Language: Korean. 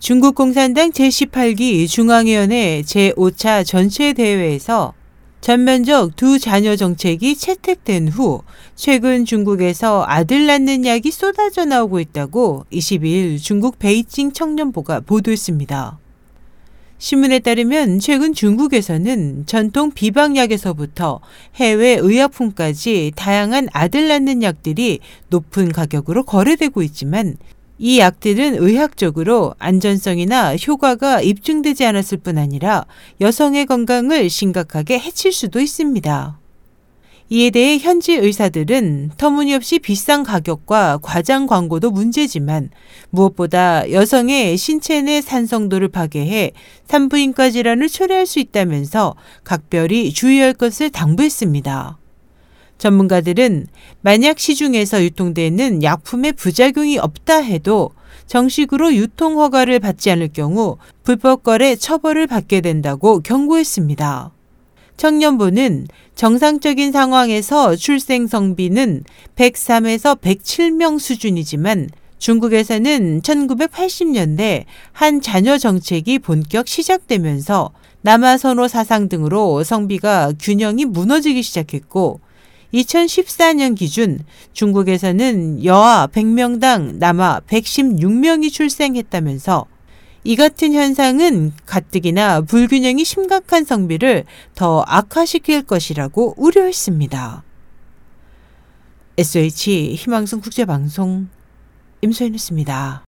중국 공산당 제18기 중앙위원회 제5차 전체 대회에서 전면적 두 자녀 정책이 채택된 후 최근 중국에서 아들 낳는 약이 쏟아져 나오고 있다고 22일 중국 베이징 청년보가 보도했습니다. 신문에 따르면 최근 중국에서는 전통 비방약에서부터 해외 의약품까지 다양한 아들 낳는 약들이 높은 가격으로 거래되고 있지만 이 약들은 의학적으로 안전성이나 효과가 입증되지 않았을 뿐 아니라 여성의 건강을 심각하게 해칠 수도 있습니다. 이에 대해 현지 의사들은 터무니없이 비싼 가격과 과장 광고도 문제지만 무엇보다 여성의 신체 내 산성도를 파괴해 산부인과 질환을 초래할 수 있다면서 각별히 주의할 것을 당부했습니다. 전문가들은 만약 시중에서 유통되는 약품의 부작용이 없다 해도 정식으로 유통 허가를 받지 않을 경우 불법 거래 처벌을 받게 된다고 경고했습니다. 청년부는 정상적인 상황에서 출생 성비는 103에서 107명 수준이지만 중국에서는 1980년대 한 자녀 정책이 본격 시작되면서 남아선호 사상 등으로 성비가 균형이 무너지기 시작했고 2014년 기준 중국에서는 여아 100명당 남아 116명이 출생했다면서 이 같은 현상은 가뜩이나 불균형이 심각한 성비를 더 악화시킬 것이라고 우려했습니다. SH 희망성 국제방송 임소연이었습니다.